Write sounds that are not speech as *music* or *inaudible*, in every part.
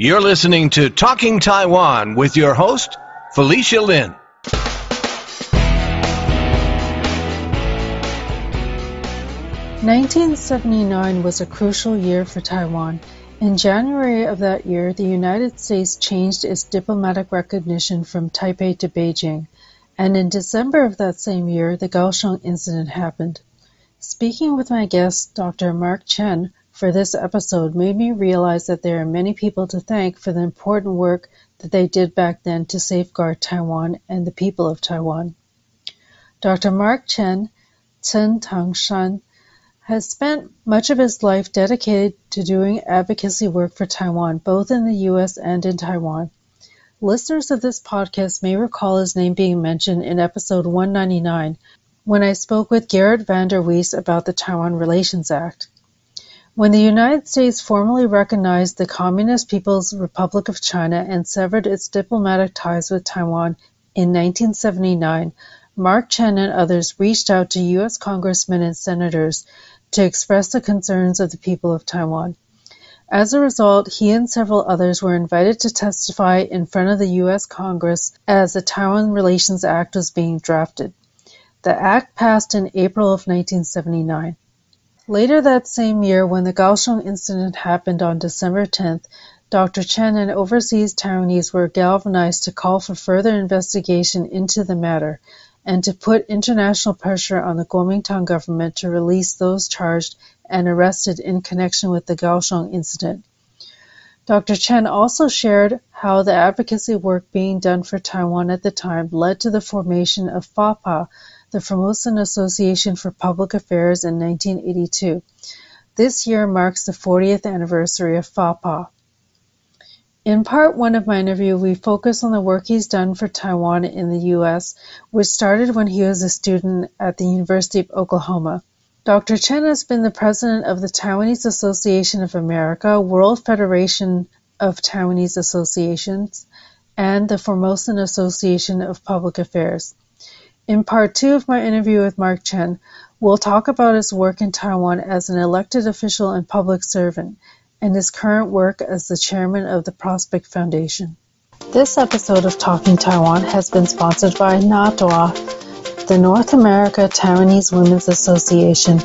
You're listening to Talking Taiwan with your host, Felicia Lin. Nineteen seventy nine was a crucial year for Taiwan. In January of that year, the United States changed its diplomatic recognition from Taipei to Beijing, and in December of that same year, the Kaohsiung incident happened. Speaking with my guest, Dr. Mark Chen, for this episode made me realize that there are many people to thank for the important work that they did back then to safeguard Taiwan and the people of Taiwan. Dr. Mark Chen, Chen Tangshan, has spent much of his life dedicated to doing advocacy work for Taiwan, both in the US and in Taiwan. Listeners of this podcast may recall his name being mentioned in episode 199 when I spoke with Gerrit van der Wees about the Taiwan Relations Act. When the United States formally recognized the Communist People's Republic of China and severed its diplomatic ties with Taiwan in 1979, Mark Chen and others reached out to U.S. congressmen and senators to express the concerns of the people of Taiwan. As a result, he and several others were invited to testify in front of the U.S. Congress as the Taiwan Relations Act was being drafted. The act passed in April of 1979. Later that same year, when the Kaohsiung incident happened on December 10th, Dr. Chen and overseas Taiwanese were galvanized to call for further investigation into the matter and to put international pressure on the Kuomintang government to release those charged and arrested in connection with the Kaohsiung incident. Dr. Chen also shared how the advocacy work being done for Taiwan at the time led to the formation of FAPA, the Formosan Association for Public Affairs in 1982. This year marks the 40th anniversary of FAPA. In part one of my interview, we focus on the work he's done for Taiwan in the U.S., which started when he was a student at the University of Oklahoma. Dr. Chen has been the president of the Taiwanese Association of America, World Federation of Taiwanese Associations, and the Formosan Association of Public Affairs. In part two of my interview with Mark Chen, we'll talk about his work in Taiwan as an elected official and public servant, and his current work as the chairman of the Prospect Foundation. This episode of Talking Taiwan has been sponsored by NATWA, the North America Taiwanese Women's Association.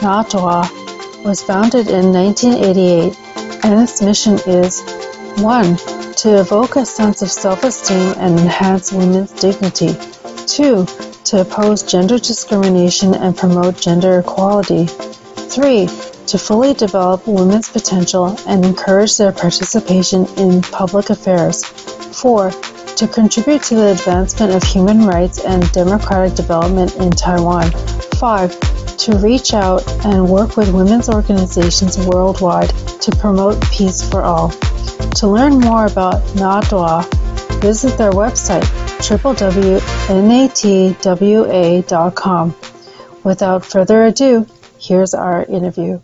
NATWA was founded in 1988, and its mission is 1. To evoke a sense of self esteem and enhance women's dignity. 2 to oppose gender discrimination and promote gender equality. 3. To fully develop women's potential and encourage their participation in public affairs. 4. To contribute to the advancement of human rights and democratic development in Taiwan. 5. To reach out and work with women's organizations worldwide to promote peace for all. To learn more about NATWA, visit their website www.natwa.com. Without further ado, here's our interview.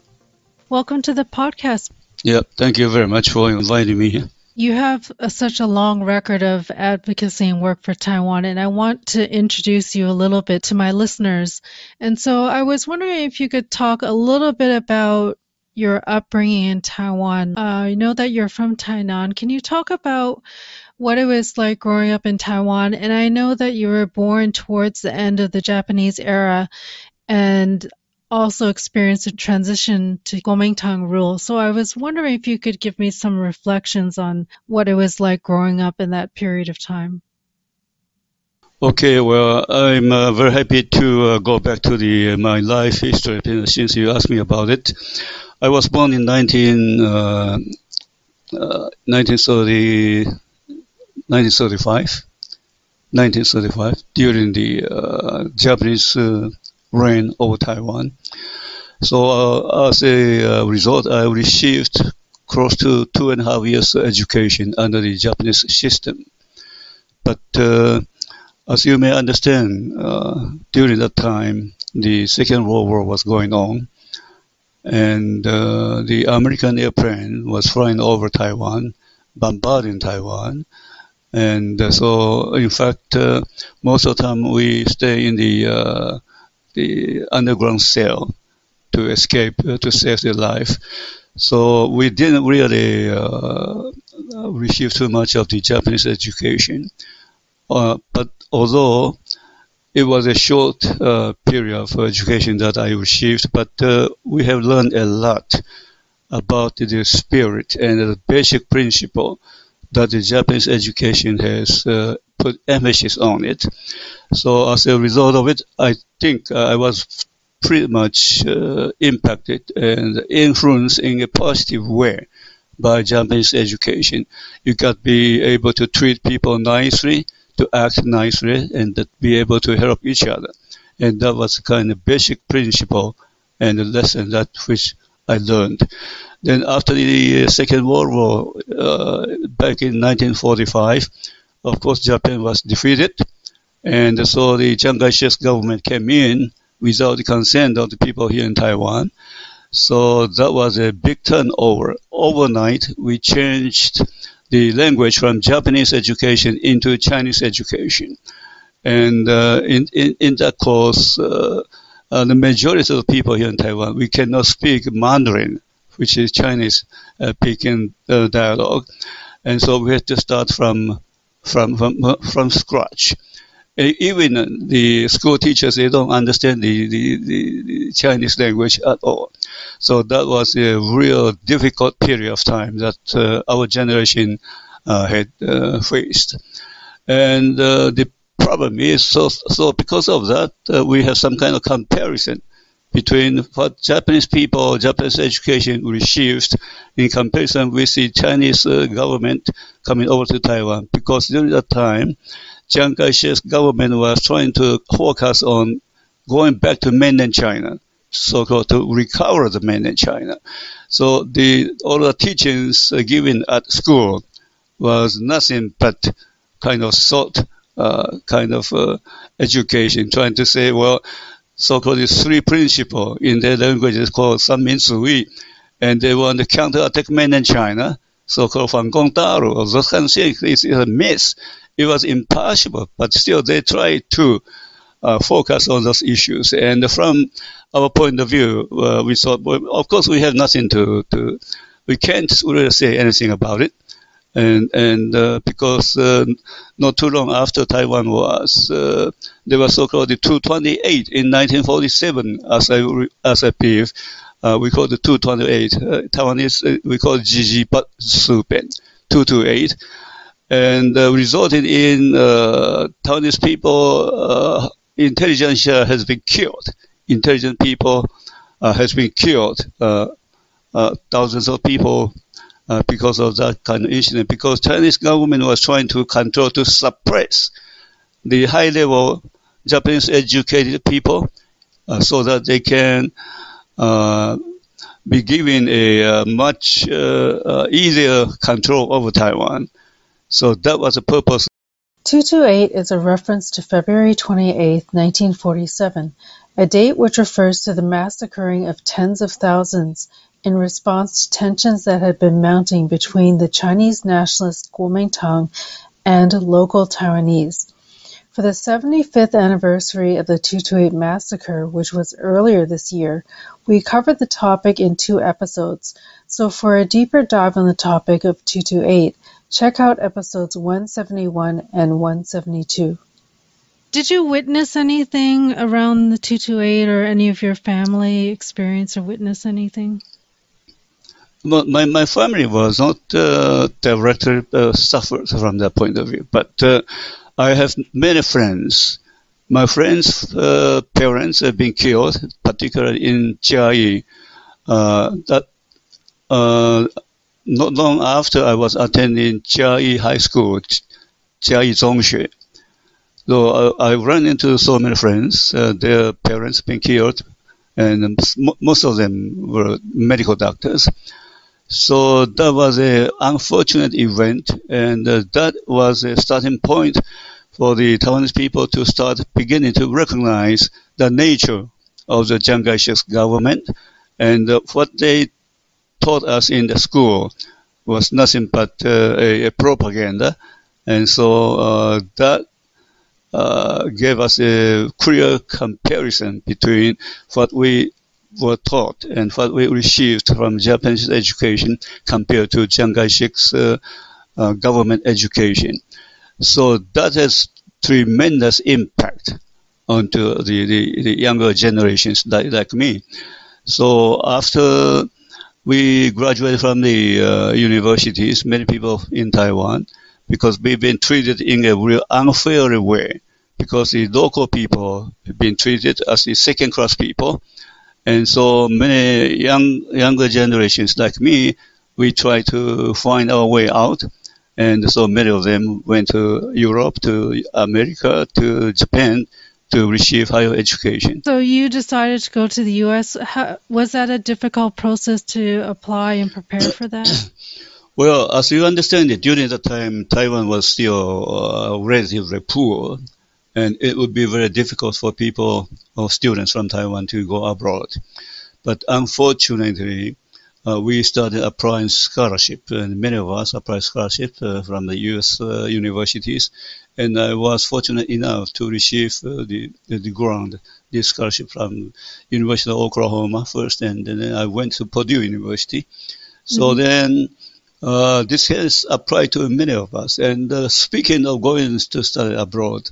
Welcome to the podcast. Yep, thank you very much for inviting me here. You have a, such a long record of advocacy and work for Taiwan, and I want to introduce you a little bit to my listeners. And so I was wondering if you could talk a little bit about your upbringing in Taiwan. Uh, I know that you're from Tainan. Can you talk about what it was like growing up in Taiwan. And I know that you were born towards the end of the Japanese era and also experienced a transition to Kuomintang rule. So I was wondering if you could give me some reflections on what it was like growing up in that period of time. Okay, well, I'm uh, very happy to uh, go back to the uh, my life history since you asked me about it. I was born in 19, 1930. Uh, uh, 1935, 1935 during the uh, Japanese uh, reign over Taiwan. So uh, as a uh, result, I received close to two and a half years education under the Japanese system. But uh, as you may understand, uh, during that time, the Second World War was going on, and the American airplane was flying over Taiwan, bombarding Taiwan and uh, so in fact uh, most of the time we stay in the uh, the underground cell to escape to save their life so we didn't really receive too much of the Japanese education. But although it was a short uh, period of education that I received, but uh, we have learned a lot about the spirit and the basic principle that the Japanese education has uh, put emphasis on it. So as a result of it, I think uh, I was pretty much uh, impacted and influenced in a positive way by Japanese education. You got to be able to treat people nicely, to act nicely, and be able to help each other. And that was kind of basic principle and the lesson that which I learned. Then after the Second World War, uh, back in 1945, of course Japan was defeated, and so the Chiang Kai-shek's government came in without the consent of the people here in Taiwan. So that was a big turnover. Overnight, we changed the language from Japanese education into Chinese education. And uh, in, in, in that course, uh, uh, the majority of the people here in Taiwan, we cannot speak Mandarin, which is Chinese uh, Peking uh, dialogue. And so we had to start from, from, from, from scratch even the school teachers they don't understand the, the, the, Chinese language at all. So that was a real difficult period of time that uh, our generation uh, had uh, faced. And uh, the problem is so so because of that uh, we have some kind of comparison between what Japanese people, Japanese education received in comparison with the Chinese uh, government coming over to Taiwan. Because during that time, Chiang Kai-shek's government was trying to focus on going back to mainland China, so-called to recover the mainland China. So the all the teachings given at school was nothing but kind of sort uh, kind of uh, education, trying to say, well, so-called three principle in their language is called Sanmin and they want to counterattack mainland China, so-called Fan Gong Daru. Those kind of things is a myth it was impossible, but still they tried to uh, focus on those issues. And from our point of view, uh, we thought, well, of course, we have nothing to, to, we can't really say anything about it. And, and uh, because uh, not too long after Taiwan was, uh, there was so-called the 228 in 1947, as I, as I believe, uh, we call the 228. Taiwanese, we call it Jiji But Supen, 228 and uh, resulted in uh, Taiwanese people uh, intelligentsia has been killed. Intelligent people uh, has been killed. Uh, uh, thousands of people uh, because of that kind of incident. Because Chinese government was trying to control to suppress the high level Japanese educated people uh, so that they can uh, be given a uh, much easier control over Taiwan. So that was the purpose. 228 is a reference to February 28, 1947, a date which refers to the massacring of tens of thousands in response to tensions that had been mounting between the Chinese nationalist Kuomintang and local Taiwanese. For the 75th anniversary of the 228 massacre, which was earlier this year, we covered the topic in two episodes. So for a deeper dive on the topic of 228, Check out episodes 171 and 172. Did you witness anything around the 228 or any of your family experience or witness anything? Well, my, my family was not uh, directly uh, suffered from that point of view, but uh, I have many friends. My friends' uh, parents have been killed, particularly in Chiayi. Uh, that uh, not long after I was attending Jiayi High School, Jiayi Zhongxue. So I, I ran into so many friends. Uh, their parents been killed, and most of them were medical doctors. So that was an unfortunate event, and uh, that was a starting point for the Taiwanese people to start beginning to recognize the nature of the Chiang Kai-shek's government and uh, what they taught us in the school was nothing but uh, a, a, propaganda, and so uh, that uh, gave us a clear comparison between what we were taught and what we received from Japanese education compared to Chiang Kai-shek's uh, uh, government education. So that has tremendous impact onto the, the, the younger generations like, like me. So after we graduated from the uh, universities, many people in Taiwan, because we've been treated in a real unfair way, because the local people have been treated as the second-class people, and so many young younger generations like me, we try to find our way out, and so many of them went to Europe, to America, to Japan to receive higher education. So you decided to go to the U.S. How, was that a difficult process to apply and prepare for that? *coughs* well, as you understand it, during the time Taiwan was still uh, relatively poor, and it would be very difficult for people or students from Taiwan to go abroad. But unfortunately, uh, we started applying scholarship, and many of us applied scholarship uh, from the U.S. Uh, universities, and I was fortunate enough to receive uh, the, the, grant, the scholarship from University of Oklahoma first, and then I went to Purdue University. So mm-hmm. then uh, this has applied to many of us. And uh, speaking of going to study abroad,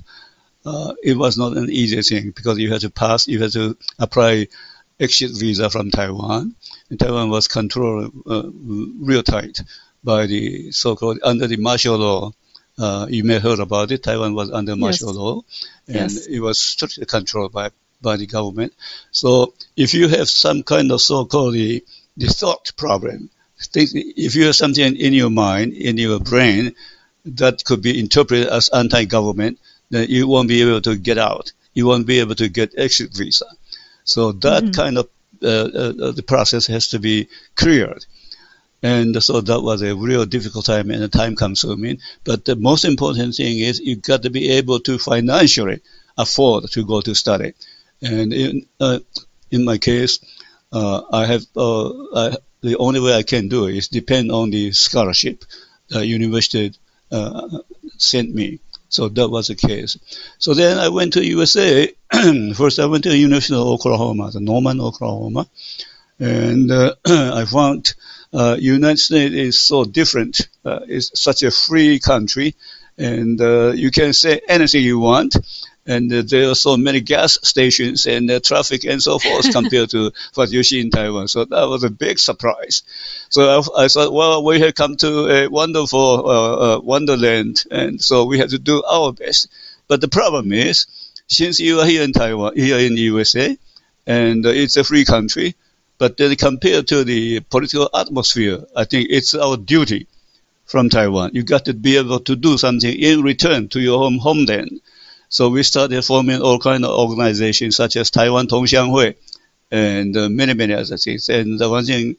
uh, it was not an easy thing because you had to pass, you had to apply exit visa from Taiwan. And Taiwan was controlled uh, real tight by the so-called under the martial law. Uh, you may have heard about it. Taiwan was under martial yes. law, and yes. it was strictly controlled by by the government. So if you have some kind of so-called the, the thought problem, think if you have something in your mind, in your brain, that could be interpreted as anti-government, then you won't be able to get out. You won't be able to get exit visa. So that mm-hmm. kind of uh, uh, the process has to be cleared. And so that was a real difficult time and a time consuming. But the most important thing is you've got to be able to financially afford to go to study. And in, uh, in my case, uh, I have uh, I, the only way I can do it is depend on the scholarship the university uh, sent me. So that was the case. So then I went to USA. *clears throat* First, I went to University of Oklahoma, the Norman, Oklahoma, and uh, *clears throat* I found uh, United States is so different. Uh, it's such a free country, and uh, you can say anything you want. And uh, there are so many gas stations and uh, traffic and so forth compared to *laughs* what you see in Taiwan. So that was a big surprise. So I, I thought, well, we have come to a wonderful uh, wonderland, and so we have to do our best. But the problem is, since you are here in Taiwan, here in the USA, and it's a free country, but then compared to the political atmosphere, I think it's our duty from Taiwan. You got to be able to do something in return to your home homeland. So we started forming all kind of organizations such as Taiwan Tongxianghui and uh, many, many other things. And the one thing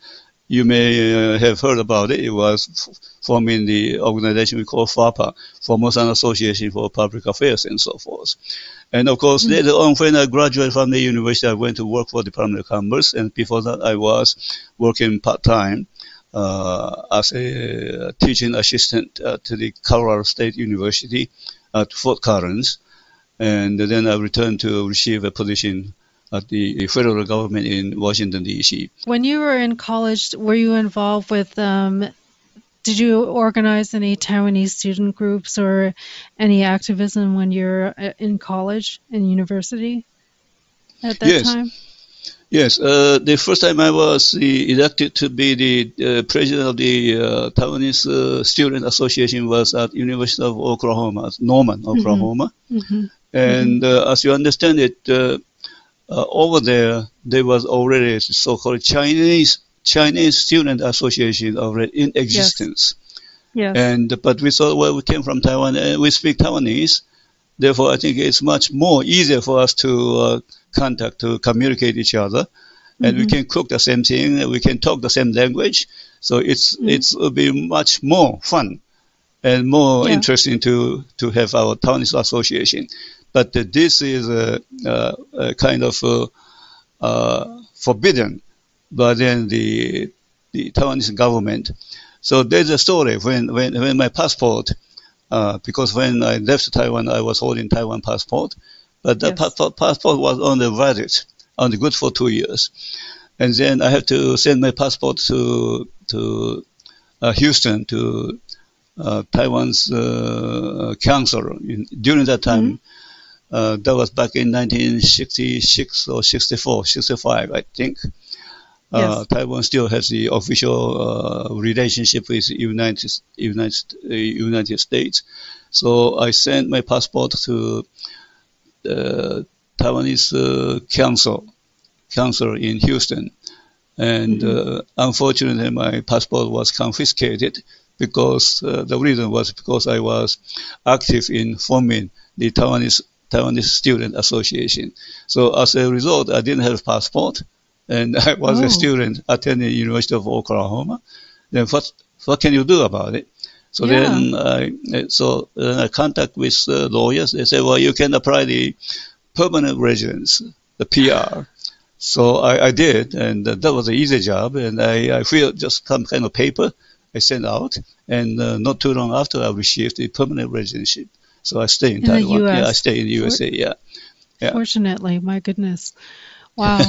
you may uh, have heard about it, it was f- forming the organization we call FAPA, Formosan Association for Public Affairs and so forth. And of course, mm-hmm. later on, when I graduated from the university, I went to work for the Department of Commerce. And before that, I was working part time uh, as a teaching assistant to the Colorado State University at Fort Collins. And then I returned to receive a position at the federal government in Washington, D.C. When you were in college, were you involved with um, did you organize any Taiwanese student groups or any activism when you're uh, in college and university at that yes. time? Yes, uh, the first time I was uh, elected to be the uh, president of the uh, Taiwanese uh, Student Association was at University of Oklahoma, Norman, mm-hmm. Oklahoma. Mm-hmm. And mm-hmm. as you understand it, over there there was already so-called Chinese Chinese Student Association already in existence. Yes. yes. And but we thought, well, we came from Taiwan and we speak Taiwanese. Therefore, I think it's much more easier for us to uh, contact, to communicate each other, and mm-hmm. we can cook the same thing. We can talk the same language. So it's mm-hmm. it's will be much more fun and more yeah. interesting to to have our Taiwanese association. But this is a, a, a kind of forbidden by then the the Taiwanese government. So there's a story when when, when my passport, uh, because when I left Taiwan, I was holding Taiwan passport, but the yes. pa- passport was on the valid, on the good for two years, and then I had to send my passport to to uh, Houston to uh, Taiwan's uh, counselor in, during that time. Mm-hmm. Uh, that was back in 1966 or 64, 65, I think. Uh, yes. Taiwan still has the official uh, relationship with United United United States. So I sent my passport to the Taiwanese council council in Houston, and mm-hmm. unfortunately my passport was confiscated because uh, the reason was because I was active in forming the Taiwanese Taiwanese Student Association. So as a result, I didn't have a passport, and *laughs* I was oh. a student attending University of Oklahoma. Then what what can you do about it? So yeah. then I so then I contact with uh, lawyers. They say, well, you can apply the permanent residence, the PR. So I, I did, and uh, that was an easy job. And I, I filled just some kind of paper I sent out, and uh, not too long after I received the permanent residency. So I stay in, in Taiwan. Yeah, I stay in the USA. Yeah. yeah. Fortunately, my goodness. *laughs* Wow.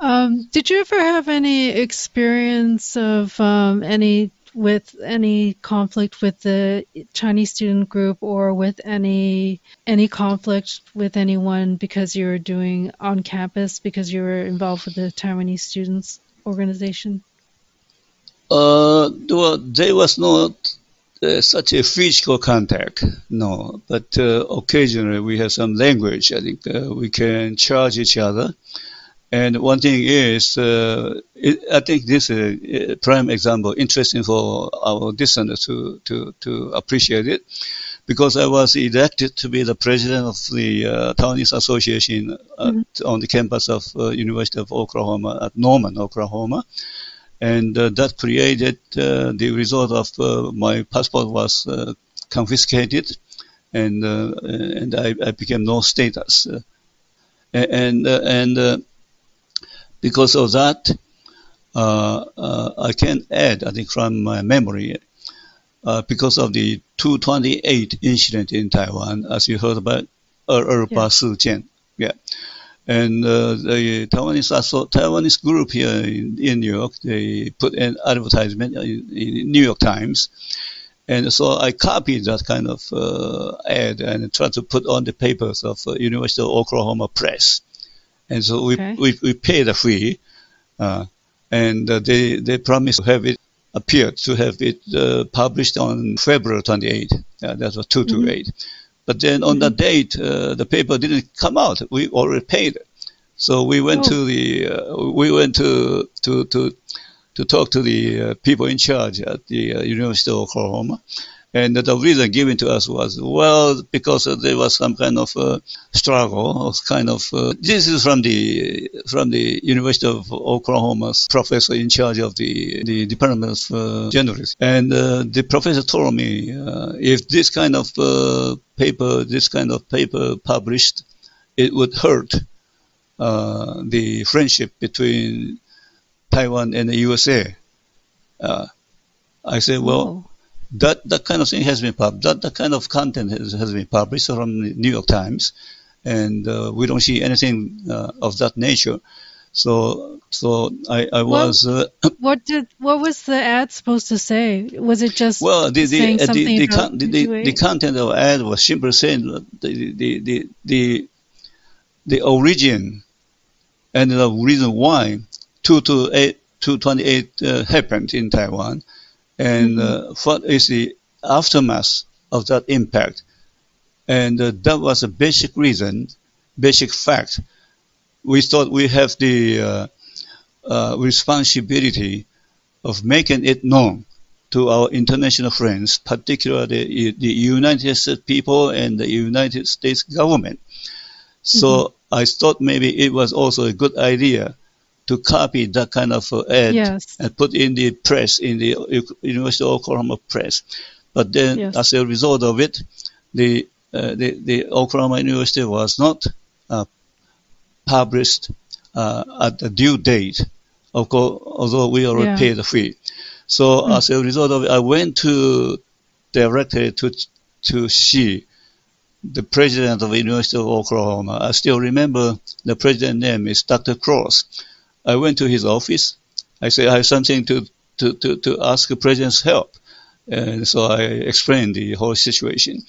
um, did you ever have any experience of um, any with any conflict with the Chinese student group or with any any conflict with anyone because you were doing on campus because you were involved with the Taiwanese students organization? Uh, well, there was not uh, such a physical contact, no. But uh, occasionally we have some language. I think uh, we can charge each other. And one thing is, uh, it, I think this is a prime example, interesting for our listeners to, to, to appreciate it, because I was elected to be the president of the uh, Taiwanese Association at, mm-hmm. on the campus of uh, University of Oklahoma at Norman, Oklahoma and uh, that created uh, the result of uh, my passport was confiscated, and and I, I, became no status, and and because of that, I can add I think from my memory uh, because of the 228 incident in Taiwan, as you heard about Er Su Jian. Yeah. And uh, the Taiwanese, Taiwanese group here in, in, New York, they put an advertisement in, in, New York Times. And so I copied that kind of uh, ad and tried to put on the papers of uh, University of Oklahoma Press. And so we, okay. we, we paid a fee. Uh, and uh, they, they promised to have it appear, to have it uh, published on February 28. that was 228. Mm-hmm. But then on that date, uh, the paper didn't come out. We already paid. So we went oh. to the uh, we went to to to to talk to the uh, people in charge at the uh, University of Oklahoma, and the reason given to us was, well, because there was some kind of uh, struggle, kind of. Uh, this is from the from the University of Oklahoma's professor in charge of the the Department of uh, Journalism, and uh, the professor told me uh, if this kind of uh, paper, this kind of paper published, it would hurt the friendship between Taiwan and the USA. I said, well. That that kind of thing has been published. That, that kind of content has, has been published from the New York Times, and uh, we don't see anything uh, of that nature. So so I, I was. uh, *coughs* what did what was the ad supposed to say? Was it just well the the the, the, con- the, the, the, content of the ad was simply saying the the the the, the origin and the reason why two to eight two twenty eight uh, happened in Taiwan and uh, what is the aftermath of that impact. And uh, that was a basic reason, basic fact. We thought we have the uh, uh, responsibility of making it known to our international friends, particularly the United States people and the United States government. So mm-hmm. I thought maybe it was also a good idea to copy that kind of uh, ad yes. and put in the press, in the University of Oklahoma press. But then, yes. as a result of it, the, uh, the, the Oklahoma University was not uh, published uh, at the due date, of course, although we already yeah. paid the fee. So mm. as a result of it, I went to directly to to see the president of the University of Oklahoma. I still remember the president name is Dr. Cross. I went to his office. I said, I have something to, to, to, to ask the president's help. And so I explained the whole situation.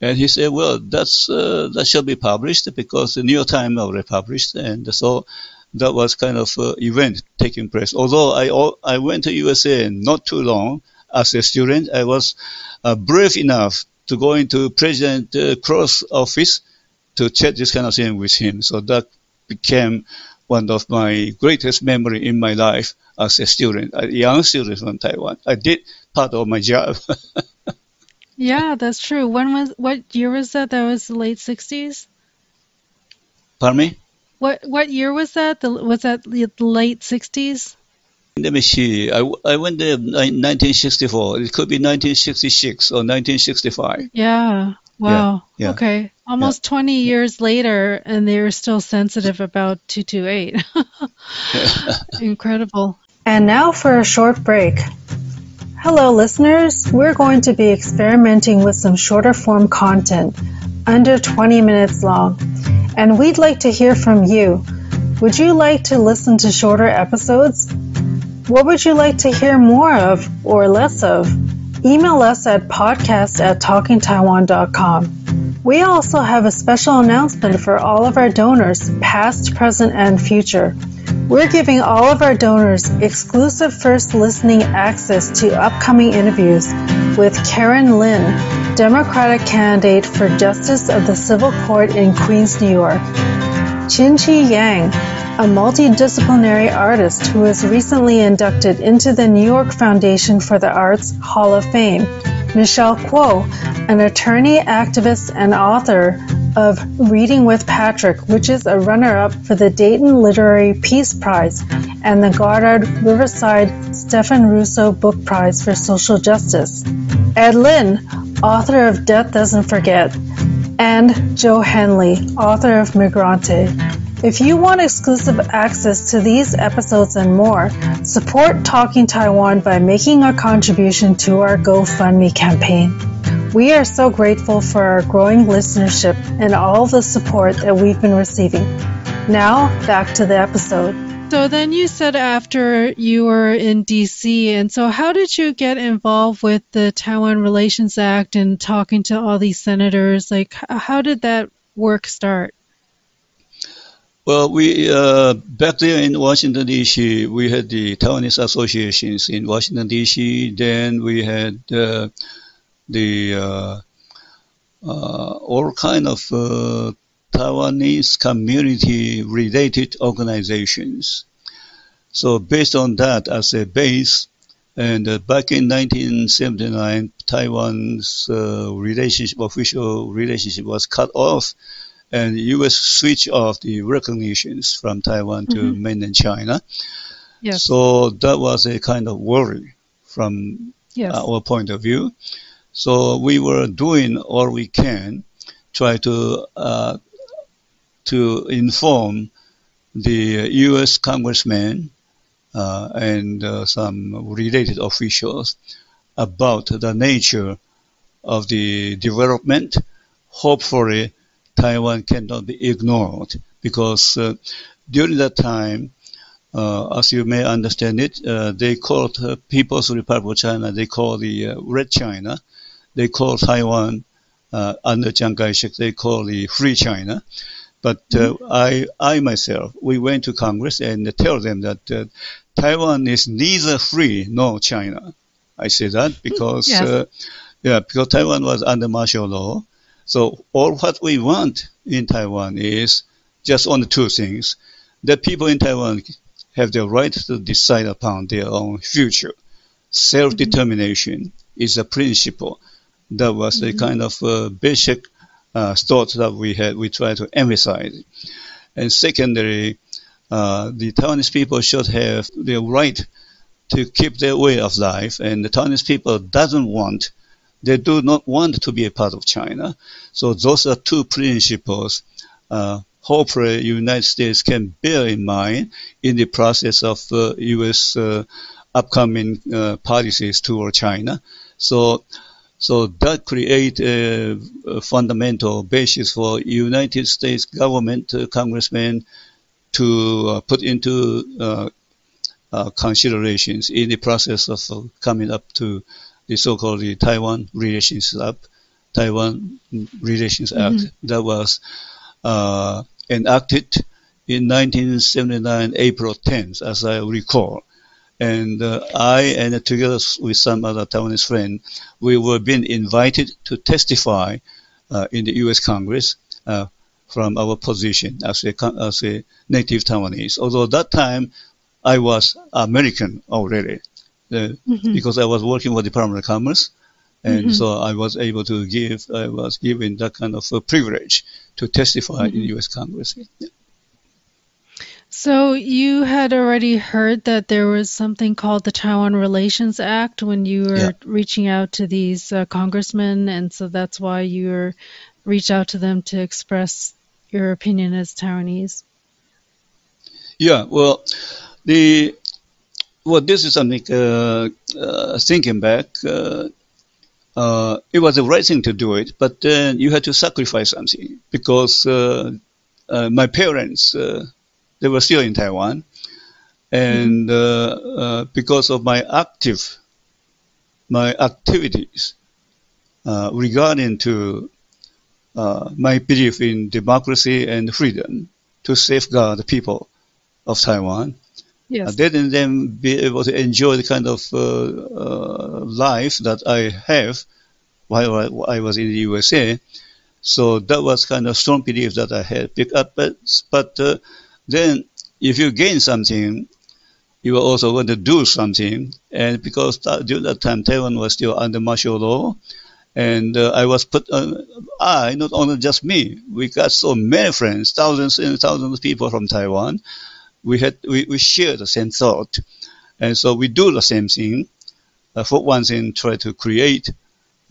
And he said, well, that's, uh, that shall be published because the New York Times already published. And so that was kind of uh, event taking place. Although I, I went to USA not too long as a student, I was uh, brave enough to go into President uh, Cross office to chat this kind of thing with him. So that became one of my greatest memory in my life as a student, a young student from Taiwan. I did part of my job. *laughs* yeah, that's true. When was what year was that? That was the late sixties. Pardon me. What what year was that? The, was that the late sixties? Let me see. I, I went there in 1964. It could be 1966 or 1965. Yeah. Wow. Yeah, yeah. Okay. Almost yeah. 20 years later, and they're still sensitive about 228. *laughs* Incredible. And now for a short break. Hello, listeners. We're going to be experimenting with some shorter form content, under 20 minutes long, and we'd like to hear from you. Would you like to listen to shorter episodes? What would you like to hear more of or less of? Email us at podcast at talkingtaiwan.com. We also have a special announcement for all of our donors, past, present, and future. We're giving all of our donors exclusive first listening access to upcoming interviews with Karen Lin, Democratic candidate for Justice of the Civil Court in Queens, New York, Chin Chi Yang, a multidisciplinary artist who was recently inducted into the New York Foundation for the Arts Hall of Fame. Michelle Kuo, an attorney, activist, and author of Reading with Patrick, which is a runner up for the Dayton Literary Peace Prize and the Goddard Riverside Stephan Russo Book Prize for Social Justice. Ed Lin, author of Death Doesn't Forget, and Joe Henley, author of Migrante. If you want exclusive access to these episodes and more, support Talking Taiwan by making a contribution to our GoFundMe campaign. We are so grateful for our growing listenership and all the support that we've been receiving. Now, back to the episode. So then you said after you were in DC, and so how did you get involved with the Taiwan Relations Act and talking to all these senators? Like, how did that work start? Well, we uh, back there in Washington D.C., we had the Taiwanese associations in Washington D.C. Then we had uh, the uh, uh all kind of uh, Taiwanese community-related organizations. So based on that as a base, and uh, back in 1979, Taiwan's relationship, official relationship, was cut off and the U.S. switch off the recognitions from Taiwan to mm-hmm. mainland China. Yes. So that was a kind of worry from yes. our point of view. So we were doing all we can, try to uh, to inform the U.S. congressmen uh, and uh, some related officials about the nature of the development. Hopefully, Taiwan cannot be ignored because uh, during that time, uh, as you may understand it, uh, they called uh, People's Republic of China, they call the uh, Red China, they call Taiwan uh, under Chiang Kai-shek, they call the Free China. But mm-hmm. I, I myself, we went to Congress and tell them that Taiwan is neither free nor China. I say that because, yes. yeah, because Taiwan was under martial law so all what we want in Taiwan is just only two things. That people in Taiwan have the right to decide upon their own future. Self-determination mm-hmm. is a principle. That was mm-hmm. a kind of uh, basic uh, thought that we had. We try to emphasize. And secondly, uh, the Taiwanese people should have the right to keep their way of life, and the Taiwanese people doesn't want they do not want to be a part of China. So those are two principles. Uh, hopefully, United States can bear in mind in the process of uh, U.S. Uh, upcoming uh, policies toward China. So, so that create a, a fundamental basis for United States government uh, congressmen to uh, put into uh, considerations in the process of coming up to the so-called the Taiwan Relations Act, Taiwan Relations Act mm-hmm. that was uh, enacted in 1979, April 10th, as I recall. And uh, I, and together with some other Taiwanese friends, we were being invited to testify uh, in the U.S. Congress uh, from our position as a, as a native Taiwanese. Although that time I was American already, mm-hmm. because I was working for the Department of Commerce. And mm-hmm. so I was able to give, I was given that kind of a privilege to testify mm-hmm. in U.S. Congress. Yeah. So you had already heard that there was something called the Taiwan Relations Act when you were yeah. reaching out to these uh, congressmen, and so that's why you were reached out to them to express your opinion as Taiwanese. Yeah, well, the well, this is something uh, uh, thinking back. Uh, uh, it was the right thing to do it, but then you had to sacrifice something because uh, my parents they were still in Taiwan. And uh, uh, because of my active, my activities uh, regarding to uh, my belief in democracy and freedom to safeguard the people of Taiwan, yes. Uh, didn't then be able to enjoy the kind of uh, life that I have while I was in the USA. So that was kind of strong belief that I had picked up, but, but then if you gain something, you are also going to do something. And because that, during that time, Taiwan was still under martial law, and uh, I was put, uh, I, not only just me, we got so many friends, thousands and thousands of people from Taiwan. We had, we, we share the same thought. And so we do the same thing. Uh, for one thing, try to create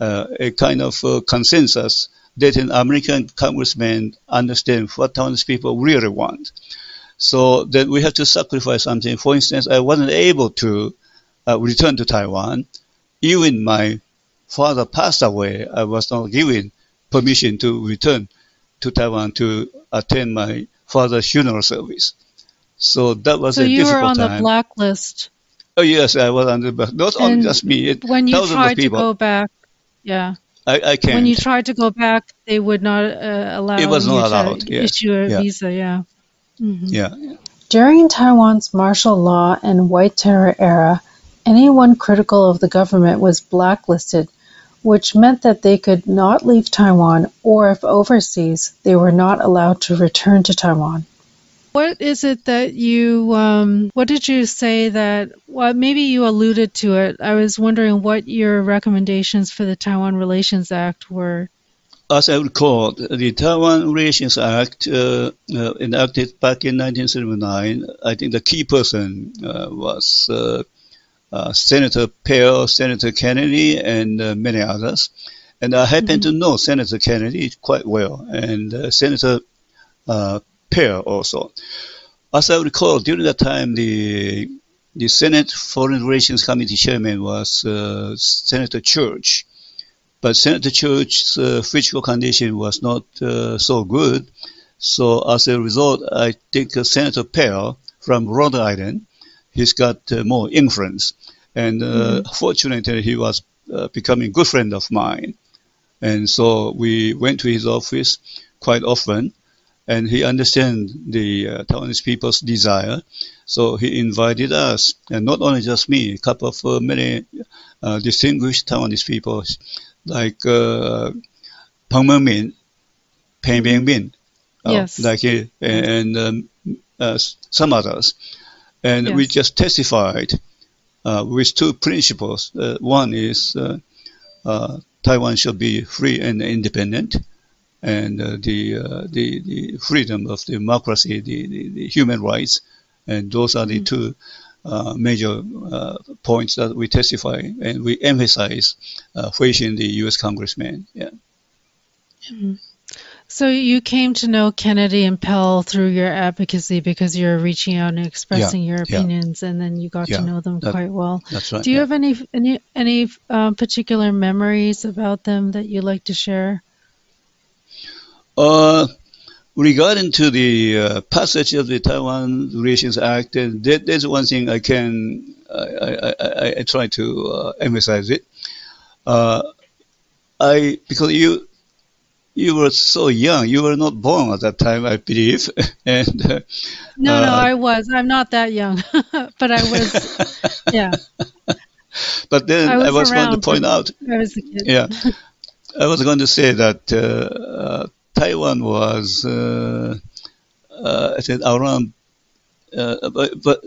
uh, a kind of uh, consensus that an American congressman understand what Taiwanese people really want. So that we have to sacrifice something. For instance, I wasn't able to uh, return to Taiwan. Even my father passed away, I was not given permission to return to Taiwan to attend my father's funeral service. So that was so a difficult time. So you were on the blacklist. Oh yes, I was on the blacklist. Not and only just me. It, when you tried to go back, yeah. I, I can't. When you tried to go back, they would not uh, allow it was not you allowed, to yes. issue a yeah. visa. Yeah. Mm-hmm. Yeah. During Taiwan's martial law and White Terror era, anyone critical of the government was blacklisted, which meant that they could not leave Taiwan, or if overseas, they were not allowed to return to Taiwan. What is it that you, um, what did you say that, well, maybe you alluded to it. I was wondering what your recommendations for the Taiwan Relations Act were. As I recall, the Taiwan Relations Act uh, uh, enacted back in 1979, I think the key person uh, was uh, uh, Senator Pell, Senator Kennedy, and uh, many others. And I happen mm-hmm. to know Senator Kennedy quite well, and Senator Pell also. As I recall, during that time, the the Senate Foreign Relations Committee chairman was uh, Senator Church, but Senator Church's uh, physical condition was not uh, so good. So as a result, I think uh, Senator Pell from Rhode Island, he's got uh, more influence, and uh, mm-hmm. fortunately, he was becoming a good friend of mine, and so we went to his office quite often and he understands the uh, Taiwanese people's desire. So he invited us, and not only just me, a couple of uh, many uh, distinguished Taiwanese people, like uh, Peng Mingmin, Peng Mingmin, uh, yes. like he, and um, uh, some others. And yes. we just testified uh, with two principles. one is Taiwan should be free and independent and uh, the, uh, the, the freedom of democracy, the, the, the, human rights, and those are the mm-hmm. two uh, major uh, points that we testify and we emphasize uh, facing the U.S. congressman. Yeah. Mm-hmm. So you came to know Kennedy and Pell through your advocacy because you're reaching out and expressing yeah, your opinions, yeah. and then you got yeah, to know them that, quite well. That's right. Do you have any any any uh, particular memories about them that you'd like to share? Uh, regarding to the uh, passage of the Taiwan Relations Act, that, that's one thing I can I, I, I, I try to uh, emphasize it. uh, I because you you were so young. You were not born at that time, I believe. *laughs* and uh, no, no, I was. I'm not that young, *laughs* but I was. *laughs* yeah. But then I was, I was going to point out. I was a kid. Yeah, I was going to say that uh, uh, Taiwan was, uh, uh, I said around, uh, but, but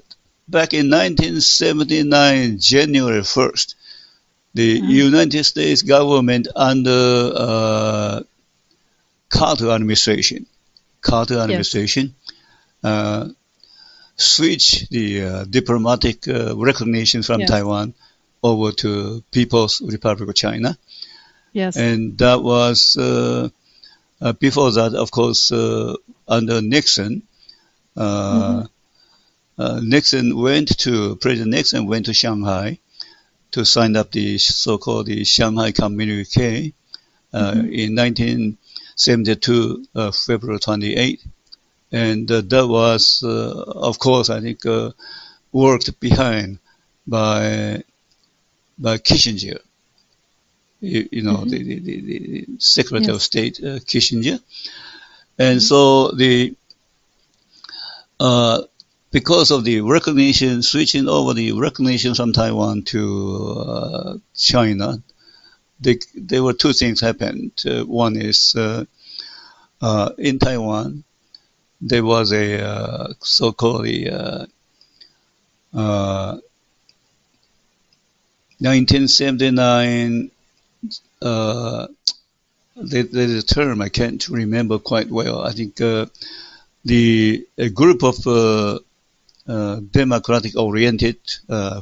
back in 1979, January 1st, the mm-hmm. United States government under uh, Carter administration, Carter administration, yes. uh, switched the uh, diplomatic uh, recognition from yes. Taiwan over to People's Republic of China. Yes. And that was before that, of course, under Nixon. Mm-hmm. Nixon went to President Nixon went to Shanghai to sign up the so-called the Shanghai Communique uh, mm-hmm. in 1972, uh, February 28, and uh, that was, uh, of course, I think uh, worked behind by by Kissinger. You, you know, mm-hmm. the, the, the, the, Secretary yes. of State uh, Kissinger, and mm-hmm. so the because of the recognition, switching over the recognition from Taiwan to uh, China, they, there were two things happened. Uh, one is uh, uh in Taiwan, there was a uh, so-called 1979 uh, there's a term I can't remember quite well. I think uh, the a group of uh, uh, democratic oriented uh,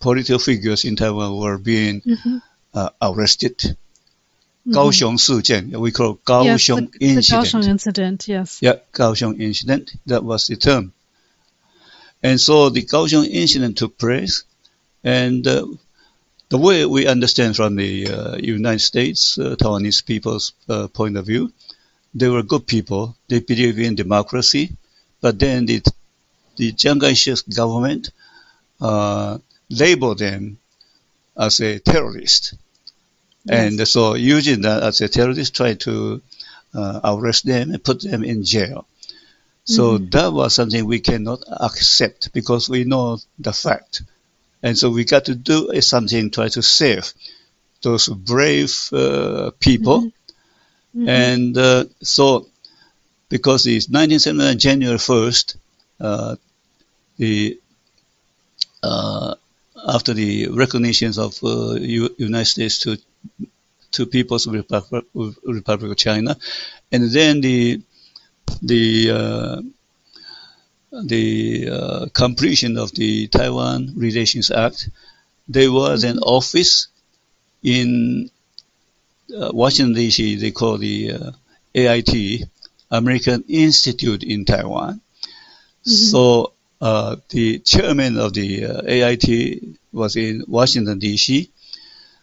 political figures in Taiwan were being mm-hmm. uh, arrested. Mm-hmm. Kaohsiung Sijian, we call Kaohsiung yes, the, incident. The Kaohsiung incident, yes. Yeah, Kaohsiung incident, that was the term. And so the Kaohsiung incident took place, and uh, the way we understand from the uh, United States, uh, Taiwanese people's uh, point of view, they were good people. They believe in democracy, but then the the Chiang Kai-shek's government uh, labeled them as a terrorist. Yes. And so using that as a terrorist, tried to uh, arrest them and put them in jail. So mm-hmm. that was something we cannot accept because we know the fact. And so we got to do something, try to save those brave uh, people. Mm-hmm. Mm-hmm. And uh, so, because it's 1979, January 1st, uh, the uh, after the recognitions of uh, U- United States to to People's Republic, Republic of China, and then the the uh, the uh, completion of the Taiwan Relations Act, there was an office in uh, Washington D.C. They call the uh, AIT, American Institute in Taiwan. Mm-hmm. So uh, the chairman of the uh, AIT was in Washington, D.C.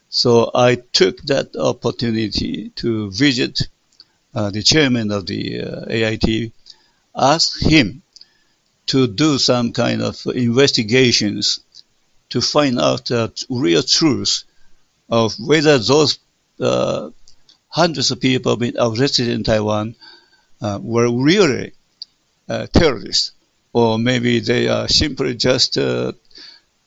So I took that opportunity to visit uh, the chairman of the uh, AIT, ask him to do some kind of investigations to find out the real truth of whether those uh, hundreds of people being arrested in Taiwan uh, were really terrorists or maybe they are simply just uh,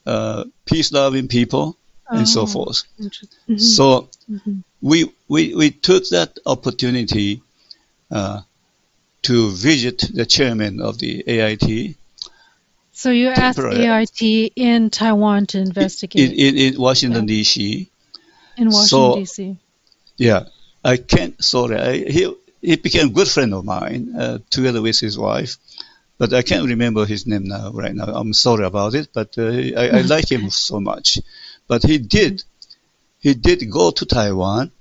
uh, peace-loving people oh, and so oh, forth. Mm-hmm. So mm-hmm. we, we we took that opportunity uh, to visit the chairman of the AIT. So you asked AIT in Taiwan to investigate in, in, in Washington yeah. D.C. In Washington so, D.C. Yeah, I can't. Sorry, I, he he became a good friend of mine uh, together with his wife but I can't remember his name now right now. I'm sorry about it, but uh, I, I *laughs* like him so much. But he did, he did go to Taiwan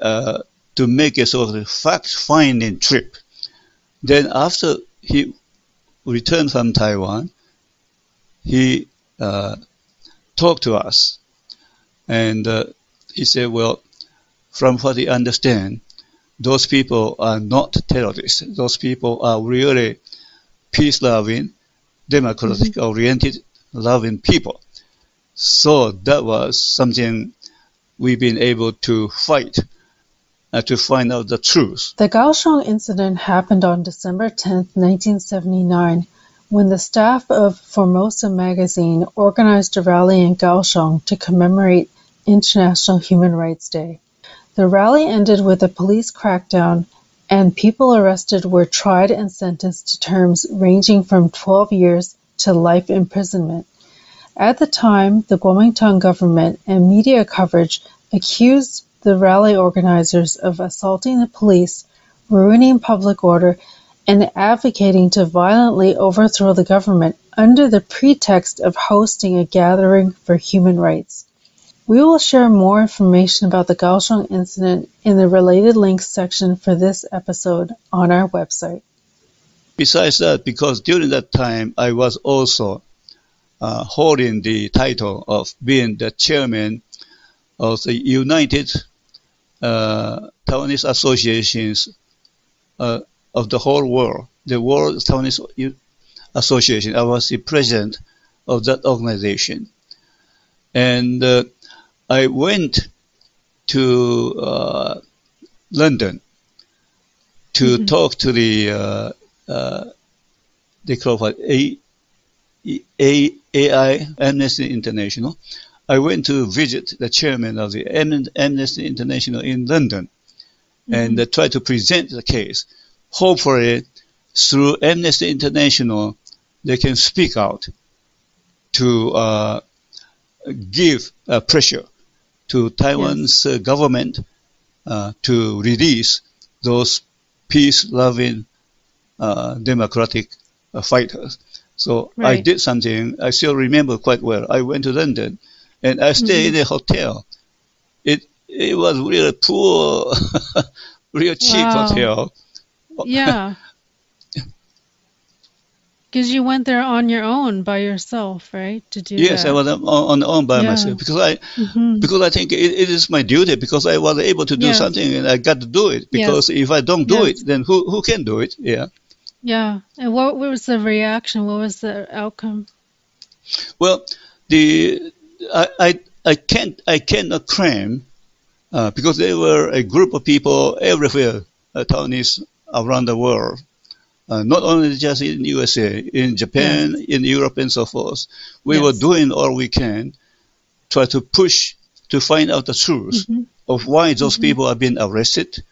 uh, to make a sort of fact-finding trip. Then after he returned from Taiwan, he uh, talked to us, and uh, he said, "Well, from what he understand, those people are not terrorists. Those people are really peace loving, democratic oriented, loving people. So that was something we've been able to fight to find out the truth. The Kaohsiung incident happened on December 10, 1979, when the staff of Formosa magazine organized a rally in Kaohsiung to commemorate International Human Rights Day. The rally ended with a police crackdown and people arrested were tried and sentenced to terms ranging from 12 years to life imprisonment. At the time, the Kuomintang government and media coverage accused the rally organizers of assaulting the police, ruining public order, and advocating to violently overthrow the government under the pretext of hosting a gathering for human rights. We will share more information about the Kaohsiung incident in the related links section for this episode on our website. Besides that, because during that time I was also uh, holding the title of being the chairman of the United uh, Taiwanese Associations uh, of the whole world, the World Taiwanese Association. I was the president of that organization. And uh, I went to uh, London to mm-hmm. talk to the uh, uh, they call it A, A, AI Amnesty International. I went to visit the chairman of the Amnesty International in London mm-hmm. and uh, try to present the case. Hopefully, through Amnesty International, they can speak out to uh, give uh, pressure to Taiwan's yes. Uh, government uh, to release those peace-loving uh, democratic fighters. So right. I did something I still remember quite well. I went to London and I stayed mm-hmm. in a hotel. It it was really poor, *laughs* real cheap wow. hotel. Yeah. *laughs* Because you went there on your own by yourself, right? To do yes, that. I was on, on own by yeah. myself because I mm-hmm. because I think it, it is my duty because I was able to do yes. something and I got to do it because yes. if I don't do yes. it, then who who can do it? Yeah. Yeah, and what, what was the reaction? What was the outcome? Well, the I I, I can't I cannot claim uh, because there were a group of people everywhere, uh, Taiwanese around the world uh, not only just in USA, in Japan, yes. in Europe, and so forth. We yes. were doing all we can, try to push to find out the truth mm-hmm. of why those mm-hmm. people have been arrested.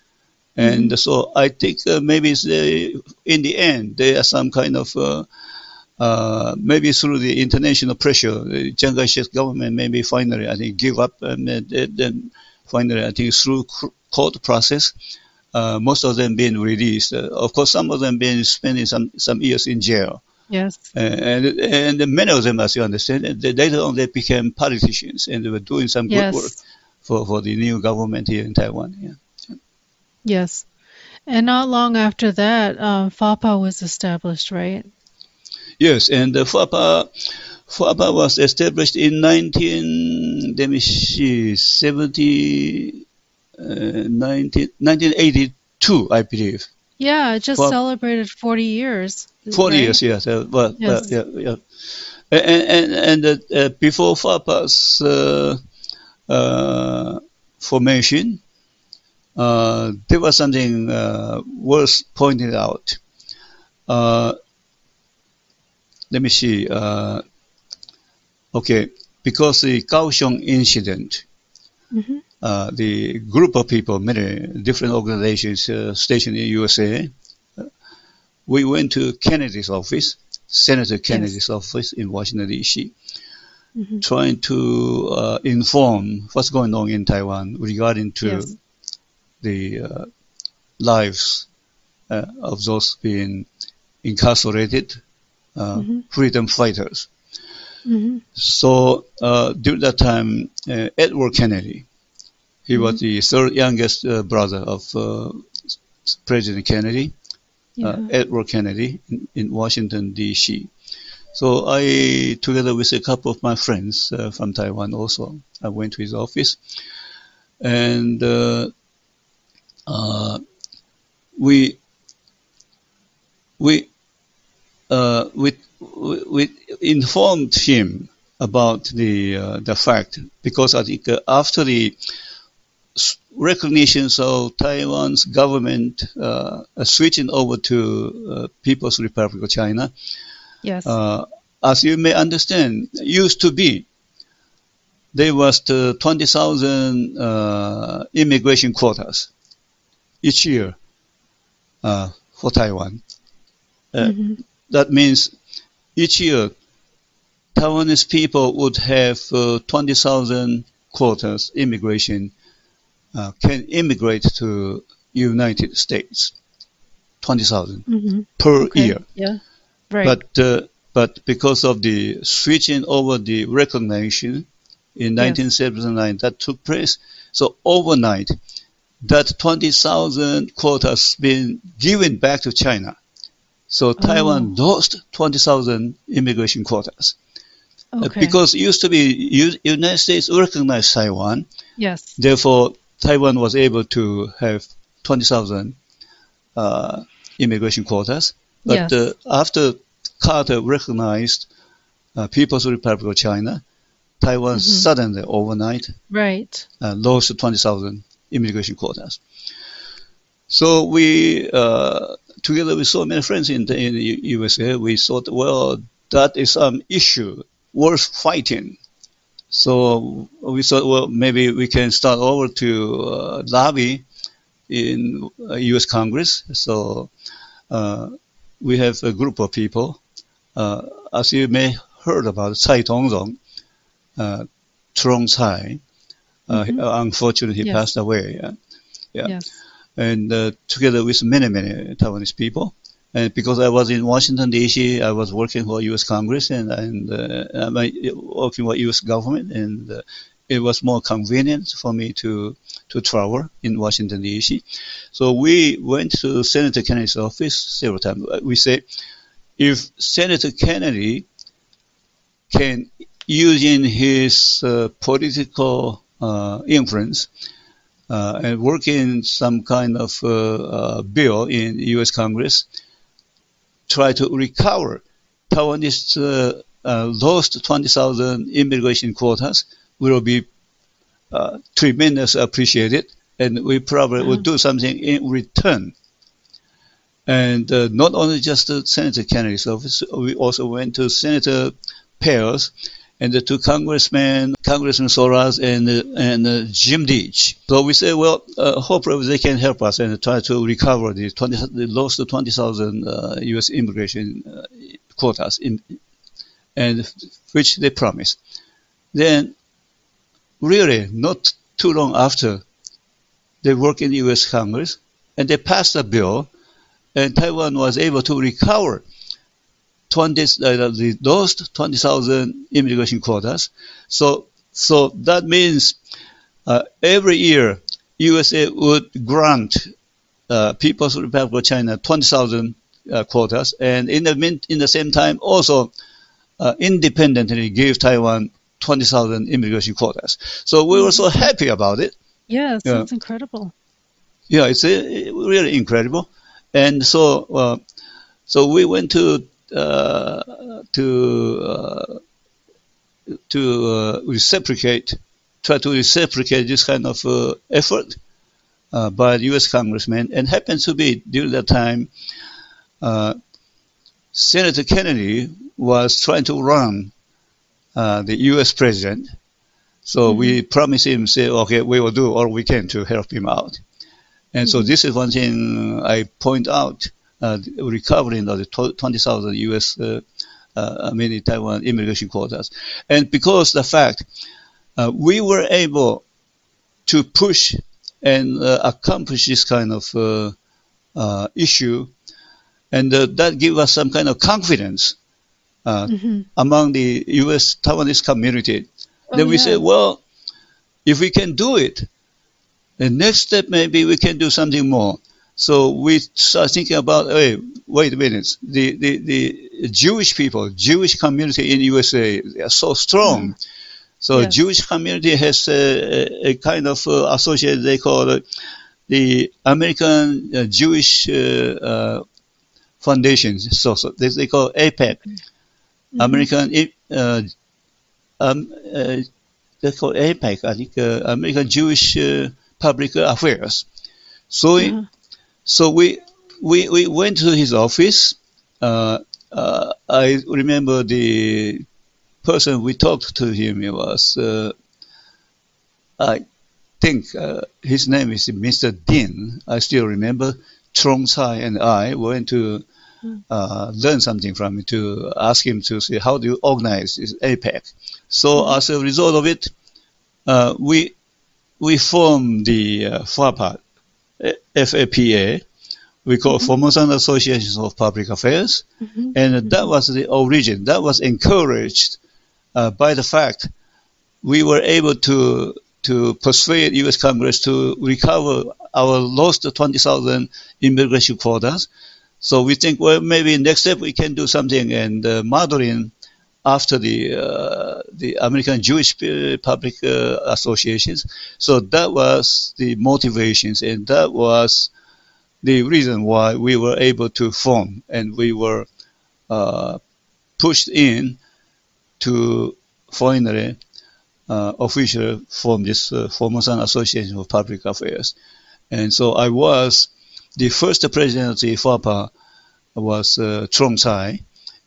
And mm-hmm. so I think uh, maybe the, in the end, there are some kind of uh, uh, maybe through the international pressure, the Chiang Kai-shek government maybe finally, I think, give up and then finally, I think, through court process, uh, most of them being released. Uh, of course, some of them been spending some, some years in jail. Yes. Uh, and and many of them, as you understand, they later on they became politicians and they were doing some good yes. work for, for the new government here in Taiwan. Yeah. Yes. And not long after that, uh, FAPA was established, right? Yes, and the FAPA, FAPA was established in 19, let me see, 70, 1982, I believe. Yeah, it just well, celebrated 40 years. 40 right? years, yes. Uh, well, yes. Uh, yeah, yeah. And, and, and uh, uh before FAPA's uh, uh, formation, there was something worth pointing out. Let me see. okay, because the Kaohsiung incident, mm-hmm. Uh, the group of people, many different organizations uh, stationed in USA, uh, we went to Kennedy's office, Senator Kennedy's yes. office in Washington D.C., mm-hmm. trying to uh, inform what's going on in Taiwan regarding to yes. the uh, lives of those being incarcerated mm-hmm. freedom fighters. Mm-hmm. So during that time, Edward Kennedy he mm-hmm. was the third youngest uh, brother of uh, President Kennedy, uh, yeah. Edward Kennedy, in, in, Washington, D.C. So I, together with a couple of my friends uh, from Taiwan also, I went to his office. And uh, we, we, we, we, we informed him about the uh, the fact because I think uh, after the recognition of Taiwan's government uh, switching over to uh, People's Republic of China, Yes. uh, as you may understand, used to be there was the 20,000 uh, immigration quotas each year uh, for Taiwan. Uh, Mhm. That means each year Taiwanese people would have uh, 20,000 quotas immigration uh, can immigrate to United States. 20,000 Mhm. per Okay. year. Yeah. Right. But uh, but because of the switching over the recognition in Yes. 1979 that took place, so overnight that 20,000 quotas been given back to China. So Taiwan lost 20,000 immigration quotas Uh, okay. because it used to be United States recognized Taiwan, yes. therefore Taiwan was able to have 20,000 uh, immigration quotas. But Yes. uh, after Carter recognized uh, People's Republic of China, Taiwan Mhm. suddenly overnight Right. uh, lost 20,000 immigration quotas. So we, uh, together with so many friends in the, in the USA, we thought, well, that is an issue worth fighting. So we thought, well, maybe we can start over to uh, lobby in uh, U.S. Congress. So uh, we have a group of people. Uh, as you may heard about, Tsai Tong-zong, uh, Trong Tsai, uh, Mhm. unfortunately, he Yes. passed away. yeah. Yeah. Yes. And uh, together with many, many Taiwanese people. And because I was in Washington D.C., I was working for U.S. Congress and and uh, uh, working for U.S. government, and uh, it was more convenient for me to to travel in Washington D.C. So we went to Senator Kennedy's office several times. We say, if Senator Kennedy can using his uh, political uh, influence uh, and work in some kind of uh, uh, bill in U.S. Congress, try to recover Taiwanese uh, uh, lost 20,000 immigration quotas will be uh, tremendously appreciated, and we probably will do something in return. And uh, not only just uh, Senator Kennedy's office, we also went to Senator Pearce and the two congressmen, Congressman Solarz and and uh, Jim Leach. So we say, well, uh, hopefully they can help us and try to recover the 20, the lost 20,000 uh, U.S. immigration uh, quotas, in, and which they promised. Then, really, not too long after, they work in the U.S. Congress and they passed a bill, and Taiwan was able to recover 20, uh, the lost 20,000 immigration quotas. So, so that means uh, every year USA would grant uh, People's Republic of China 20,000 uh, quotas, and in the in the same time also uh, independently give Taiwan 20,000 immigration quotas. So we were so happy about it. Yes. Yeah. That's incredible. Yeah, it's uh, really incredible. And so, uh, so we went to to uh, to uh, reciprocate, try to reciprocate this kind of uh, effort uh, by the U.S. congressman, and happens to be during that time, uh, Senator Kennedy was trying to run uh, the U.S. president. So we promised him, say, okay, we will do all we can to help him out. And so this is one thing I point out, uh, recovering of the 20,000 U.S. Uh, uh, mean, Taiwan immigration quotas. And because the fact uh, we were able to push and uh, accomplish this kind of uh, uh, issue, and uh, that gave us some kind of confidence uh, Mhm. among the U.S. Taiwanese community. Oh, then we yeah. say, well, if we can do it, the next step maybe we can do something more. So we start thinking about, hey, wait a minute, the, the, the Jewish people, Jewish community in USA, they are so strong. So Yes. Jewish community has a, a, kind of uh, association they call it the American uh, Jewish uh, uh, Foundation. So, so they, they call APEC, Mm-hmm. American uh, um, uh, they call AIPAC, I think uh, American Jewish uh, Public Affairs. So, Yeah. So we, we we went to his office. Uh, uh, I remember the person we talked to him was uh, I think uh, his name is Mr. Dean. I still remember. Trong Tsai and I went to uh, learn something from him to ask him to see how do you organize this APEC. So as a result of it, uh, we we formed the uh, FAPA, FAPA. We call Formosan Associations of Public Affairs, and that was the origin. That was encouraged uh, by the fact we were able to to persuade U.S. Congress to recover our lost 20,000 immigration quotas. So we think, well, maybe next step we can do something and uh, modeling after the uh, the American Jewish uh, Public uh, Associations. So that was the motivations, and that was the reason why we were able to form, and we were uh, pushed in to finally uh, officially form this uh, Formosan Association of Public Affairs. And so I was the first president of the FAPA was uh, Trong Tsai,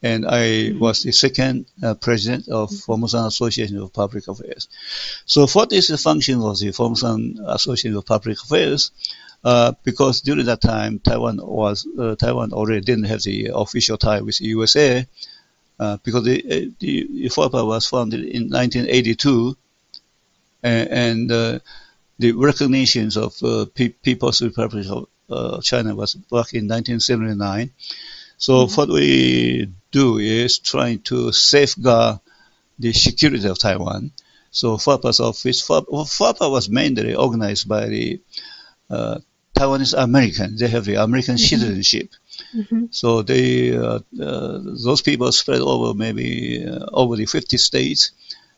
and I was the second uh, president of Formosan Association of Public Affairs. So what is the function of the Formosan Association of Public Affairs? Uh, because during that time, Taiwan was uh, Taiwan already didn't have the official tie with the USA, uh, because the, uh, the, the FAPA was founded in 1982, and, and uh, the recognitions of uh, Pe- People's Republic of uh, China was back in 1979. So what we do is trying to safeguard the security of Taiwan. So FAPA's office, FAPA, was mainly organized by the uh, Taiwanese Americans. They have the American citizenship. So they, uh, uh, those people spread over maybe uh, over the 50 states,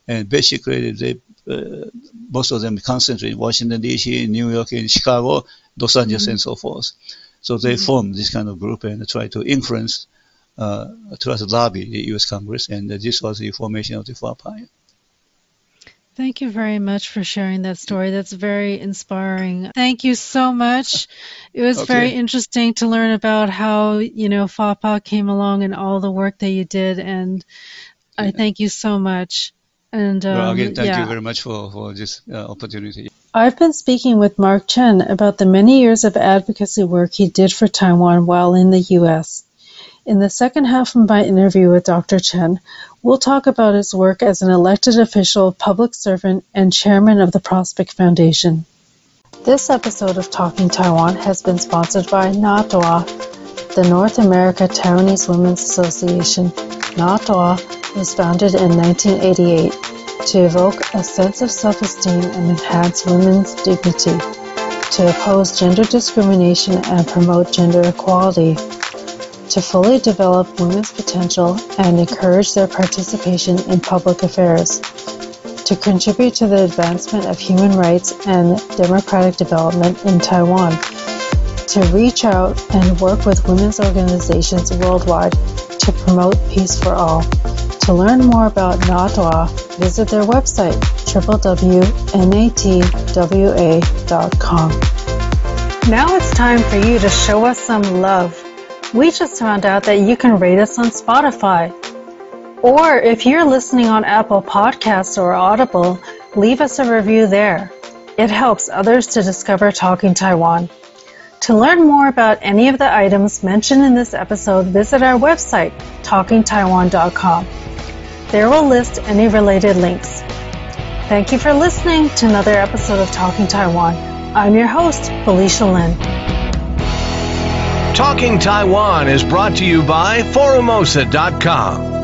and basically they, uh, most of them concentrate in Washington D.C., New York, and Chicago, Los Angeles, and so forth. So they formed this kind of group and tried to influence, uh, try to lobby the U.S. Congress, and this was the formation of the FAPA. Thank you very much for sharing that story. That's very inspiring. Thank you so much. It was very interesting to learn about how, you know, FAPA came along and all the work that you did. And I thank you so much. And um, well, again, thank yeah. you very much for, for this uh, opportunity. I've been speaking with Mark Chen about the many years of advocacy work he did for Taiwan while in the U.S. In the second half of my interview with Dr. Chen, we'll talk about his work as an elected official, public servant, and chairman of the Prospect Foundation. This episode of Talking Taiwan has been sponsored by NATWA, the North America Taiwanese Women's Association. NATWA was founded in 1988 to evoke a sense of self-esteem and enhance women's dignity, to oppose gender discrimination and promote gender equality, to fully develop women's potential and encourage their participation in public affairs, to contribute to the advancement of human rights and democratic development in Taiwan, to reach out and work with women's organizations worldwide to promote peace for all. To learn more about NATWA, visit their website www.natwa.com. Now it's time for you to show us some love. We just found out that you can rate us on Spotify. Or if you're listening on Apple Podcasts or Audible, leave us a review there. It helps others to discover Talking Taiwan. To learn more about any of the items mentioned in this episode, visit our website, talkingtaiwan.com. There we'll list any related links. Thank you for listening to another episode of Talking Taiwan. I'm your host, Felicia Lin. Talking Taiwan is brought to you by Forumosa.com.